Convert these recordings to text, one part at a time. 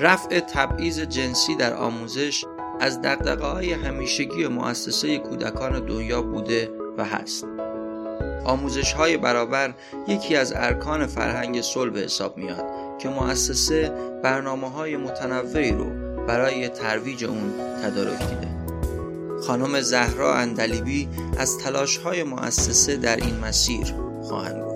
رفع تبعیض جنسی در آموزش از دقدقه های همیشگی مؤسسه کودکان دنیا بوده و هست. آموزش های برابر یکی از ارکان فرهنگ صلح حساب میاد که مؤسسه برنامه های متنوعی رو برای ترویج اون تدارک دیده. خانم زهرا اندلیبی از تلاش های مؤسسه در این مسیر خواهند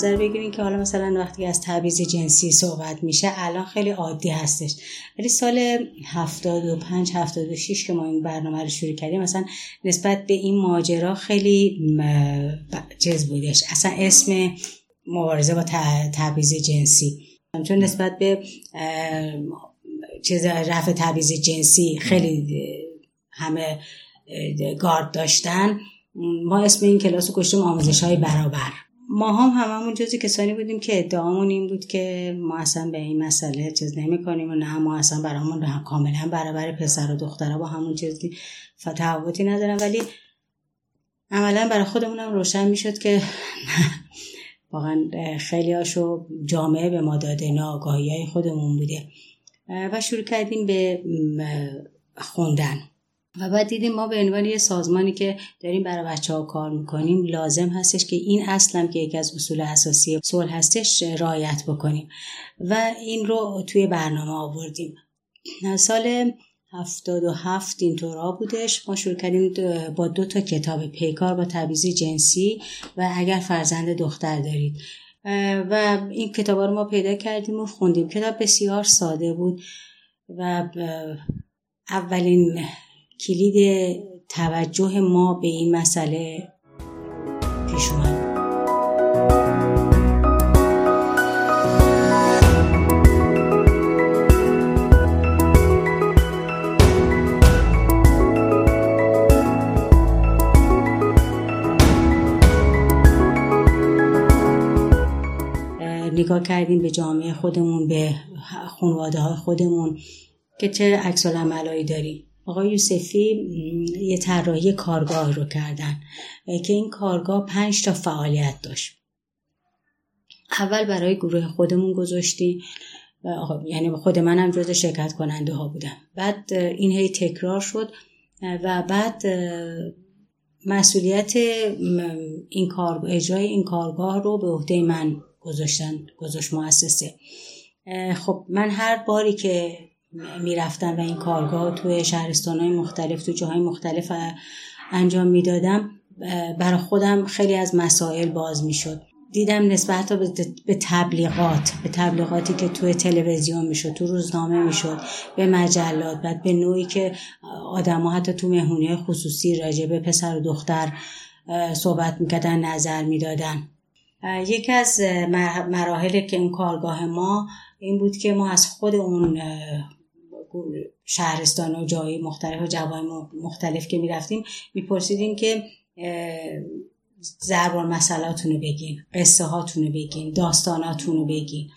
نظر بگیرین که حالا مثلا وقتی از تبعیض جنسی صحبت میشه الان خیلی عادی هستش. ولی سال 75 76 که ما این برنامه رو شروع کردیم مثلا نسبت به این ماجرا خیلی چیز بودش. اصلا اسم مبارزه با تبعیض جنسی. چون نسبت به چیز رفع تبعیض جنسی خیلی همه گارد داشتن ما اسم این کلاس رو کشتیم آموزش های برابر. ما هم هممون جزی کسانی بودیم که ادعامون این بود که ما اصلا به این مسئله چیز نمی کنیم و نه ما اصلا برامون کاملا برابر پسر و دخترها با همون چیزی تفاوتی ندارن. ولی عملا برای خودمونم روشن می‌شد که واقعا خیلی هاشو جامعه به ما داده ناگاهی خودمون بوده. و شروع کردیم به خوندن. و بعد دیدیم ما به عنوان یه سازمانی که داریم برای بچه ها کار می‌کنیم لازم هستش که این اصلم که یکی از اصول اساسی صلح هستش رعایت بکنیم. و این رو توی برنامه آوردیم. سال هفتاد و هفت اینطورا بودش. ما شروع کردیم با دو تا کتاب پیکار با تبعیض جنسی و اگر فرزند دختر دارید. و این کتاب رو ما پیدا کردیم و خوندیم. کتاب بسیار ساده بود و اولین کلید توجه ما به این مسئله پیش اومد. نگاه کردیم به جامعه خودمون به خانواده های خودمون که چه عکس داریم. آقای یوسفی یه طراحی کارگاه رو کردن که این کارگاه پنج تا فعالیت داشت. اول برای گروه خودمون گذاشتیم. یعنی خود منم جز شرکت کننده ها بودم. بعد این هی تکرار شد. و بعد مسئولیت این کار اجرای این کارگاه رو به عهده من گذاشتن گذاشت مؤسسه. خب من هر باری که می‌رفتم و این کارگاه توی شهرستان های مختلف تو جاهای مختلف انجام می‌دادم. برای خودم خیلی از مسائل باز می‌شد. دیدم نسبت به تبلیغات به تبلیغاتی که توی تلویزیون می‌شد تو روزنامه می‌شد به مجلات بعد به نوعی که آدم حتی تو مهمونی خصوصی راجع به پسر و دختر صحبت می‌کردن نظر می‌دادن. یکی از مراحل که این کارگاه ما این بود که ما از خود اون شهرستان و جایی مختلف و جوای مختلف که می‌رفتیم میپرسیدیم که زربان مسئلاتون رو بگین قصه هاتون رو بگین. داستاناتون رو بگین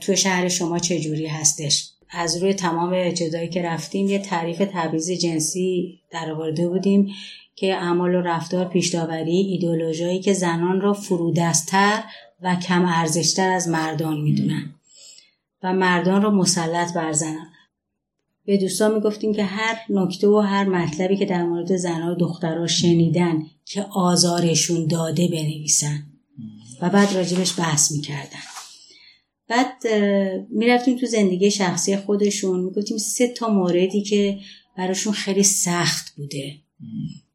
تو شهر شما چه جوری هستش؟ از روی تمام چیزایی که رفتیم یه تعریف تبعیض جنسی در آورده بودیم که اعمال و رفتار پیشداوری ایدولوژایی که زنان را فرودستتر و کم ارزشتر از مردان می‌دونن و مردان را مسلط بر زنان. به دوستان می‌گفتیم که هر نکته و هر مطلبی که در مورد زنها و دخترها شنیدن که آزارشون داده بنویسن. و بعد راجبش بحث می‌کردن. بعد می‌رفتیم تو زندگی شخصی خودشون. می‌گفتیم سه تا موردی که براشون خیلی سخت بوده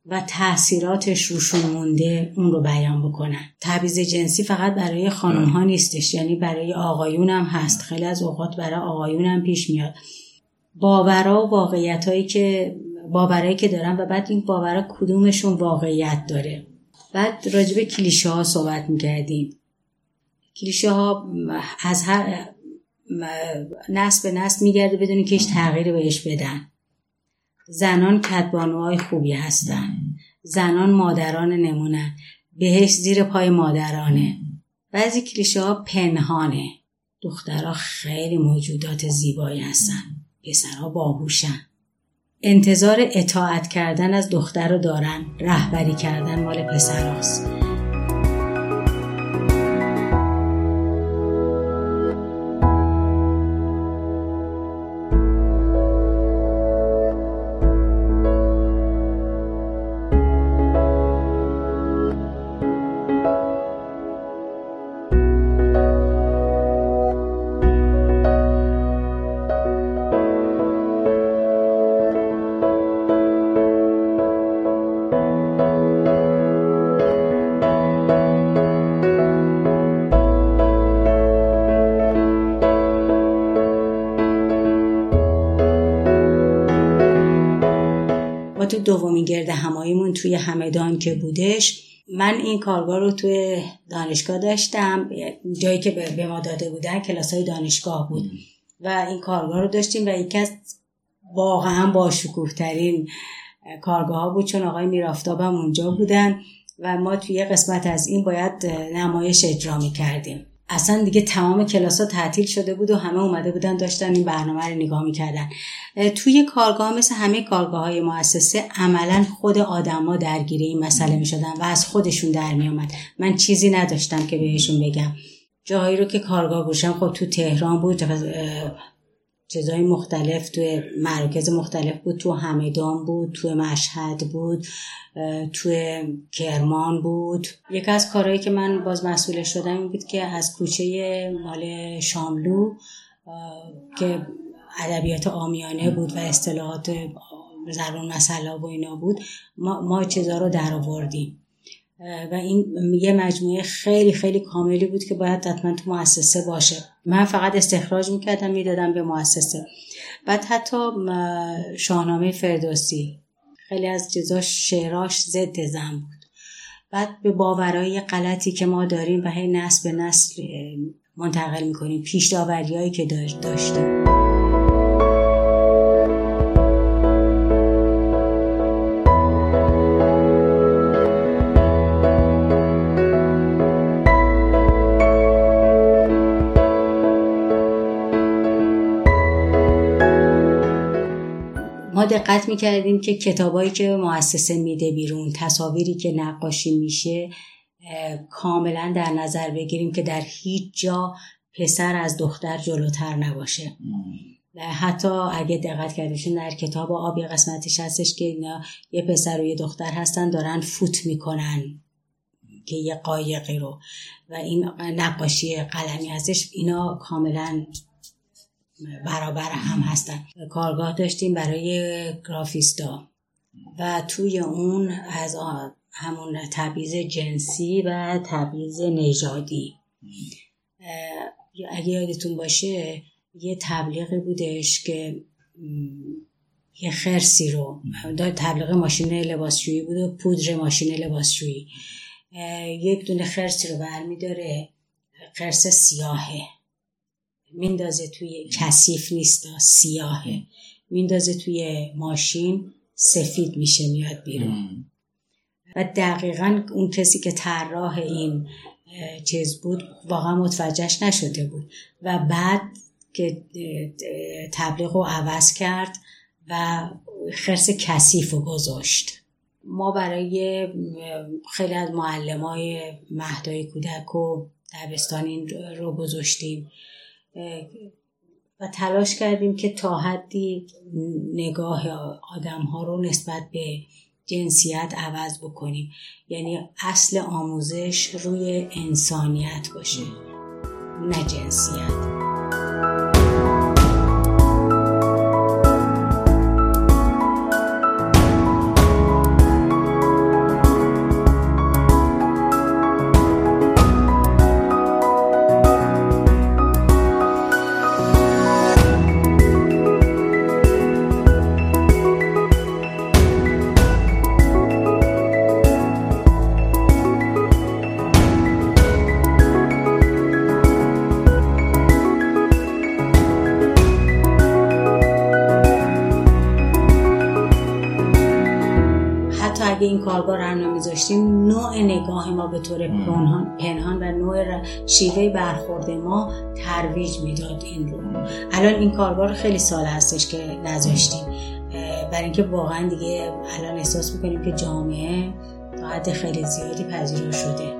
و تاثیراتش روشون مونده اون رو بیان بکنن. تبعیض جنسی فقط برای خانم ها نیستش یعنی برای آقایون هم هست خیلی از اوقات برای آقایون هم پیش میاد. باورا و واقعیت هایی که باورایی که دارن و بعد این باورا کدومشون واقعیت داره. بعد راجب کلیشه ها صحبت می‌کردیم. کلیشه ها از هر نسل به نسل میگرده بدون که هیچ تغییری بهش بدن. زنان کتبانوهای خوبی هستن. زنان مادران نمونن بهش زیر پای مادرانه. بعضی کلیشه ها پنهانه. دخترها خیلی موجودات زیبایی هستن. پسرها باهوشن. انتظار اطاعت کردن از دختر رو دارن رهبری کردن مال پسراست تو دومین گرد هماییمون توی همدان که بودش من این کارگاه رو توی دانشگاه داشتم جایی که به ما داده بودن کلاس های دانشگاه بود. و این کارگاه رو داشتیم و یکی از واقعا با شکوه ترین کارگاه ها بود چون آقای میرافتاب هم اونجا بودن و ما توی قسمت از این باید نمایش اجرا می کردیم اصلا دیگه تمام کلاس ها تعطیل شده بود و همه اومده بودن داشتن این برنامه رو نگاه می‌کردن. توی کارگاه مثل همه کارگاه های مؤسسه عملا خود آدما درگیری این مسئله می‌شدن و از خودشون در میامد من چیزی نداشتم که بهشون بگم. جاهایی رو که کارگاه گوشم خب تو تهران بود چیزهای مختلف توی مراکز مختلف بود تو همدان بود تو مشهد بود توی کرمان بود. یکی از کارهایی که من باز مسئول شدم این بود که از کوچه مال شاملو که ادبیات آمیانه بود و اصطلاحات زبان مسئله و اینا بود ما, ما چیزها رو در آوردیم. و این یه مجموعه خیلی خیلی کاملی بود که باید حتما تو مؤسسه باشه. من فقط استخراج می‌کردم می‌دادم به مؤسسه. بعد حتی شاهنامه فردوسی. خیلی از چیزاش شعراش ضد زن بود. بعد به باورهای غلطی که ما داریم و هی نسل به نسل منتقل می‌کنیم. پیش هایی که داشتیم. ما دقت می‌کردیم که کتابایی که مؤسسه میده بیرون تصاویری که نقاشی میشه کاملا در نظر بگیریم که در هیچ جا پسر از دختر جلوتر نباشه. حتی اگه دقت کردیشون در کتاب آبی قسمتش هستش که اینا یه پسر و یه دختر هستن دارن فوت می‌کنن که یه قایقی رو. و این نقاشی قلمی هستش اینا کاملا برابر هم هستن. کارگاه داشتیم برای گرافیستا. و توی اون از همون تبعیض جنسی و تبعیض نژادی. اگه یادتون باشه یه تبلیغی بودش که یه خرسی رو تبلیغ ماشین لباسشویی بود و پودر ماشین لباسشویی یک دونه خرسی رو برمیداره خرس سیاهه. میندازه توی کثیف نیست سیاهه. میندازه توی ماشین سفید میشه میاد بیرون. و دقیقا اون کسی که طراح این چیز بود واقعا متوجهش نشده بود. و بعد که تبلیغ رو عوض کرد و خرس کثیف رو گذاشت. ما برای خیلی از معلم های مهدای کودک و دبستان این رو گذاشتیم. و تلاش کردیم که تا حدی نگاه آدم ها رو نسبت به جنسیت عوض بکنیم. یعنی اصل آموزش روی انسانیت باشه نه جنسیت. این کارگاه هم نمیذاشتیم نوع نگاه ما به طور پنهان و نوع شیوه برخورد ما ترویج می‌داد این رو. الان این کارگاه خیلی سال هستش که نذاشتیم. برای اینکه واقعا دیگه الان احساس می‌کنیم که جامعه تا حد خیلی زیادی پذیرا شده.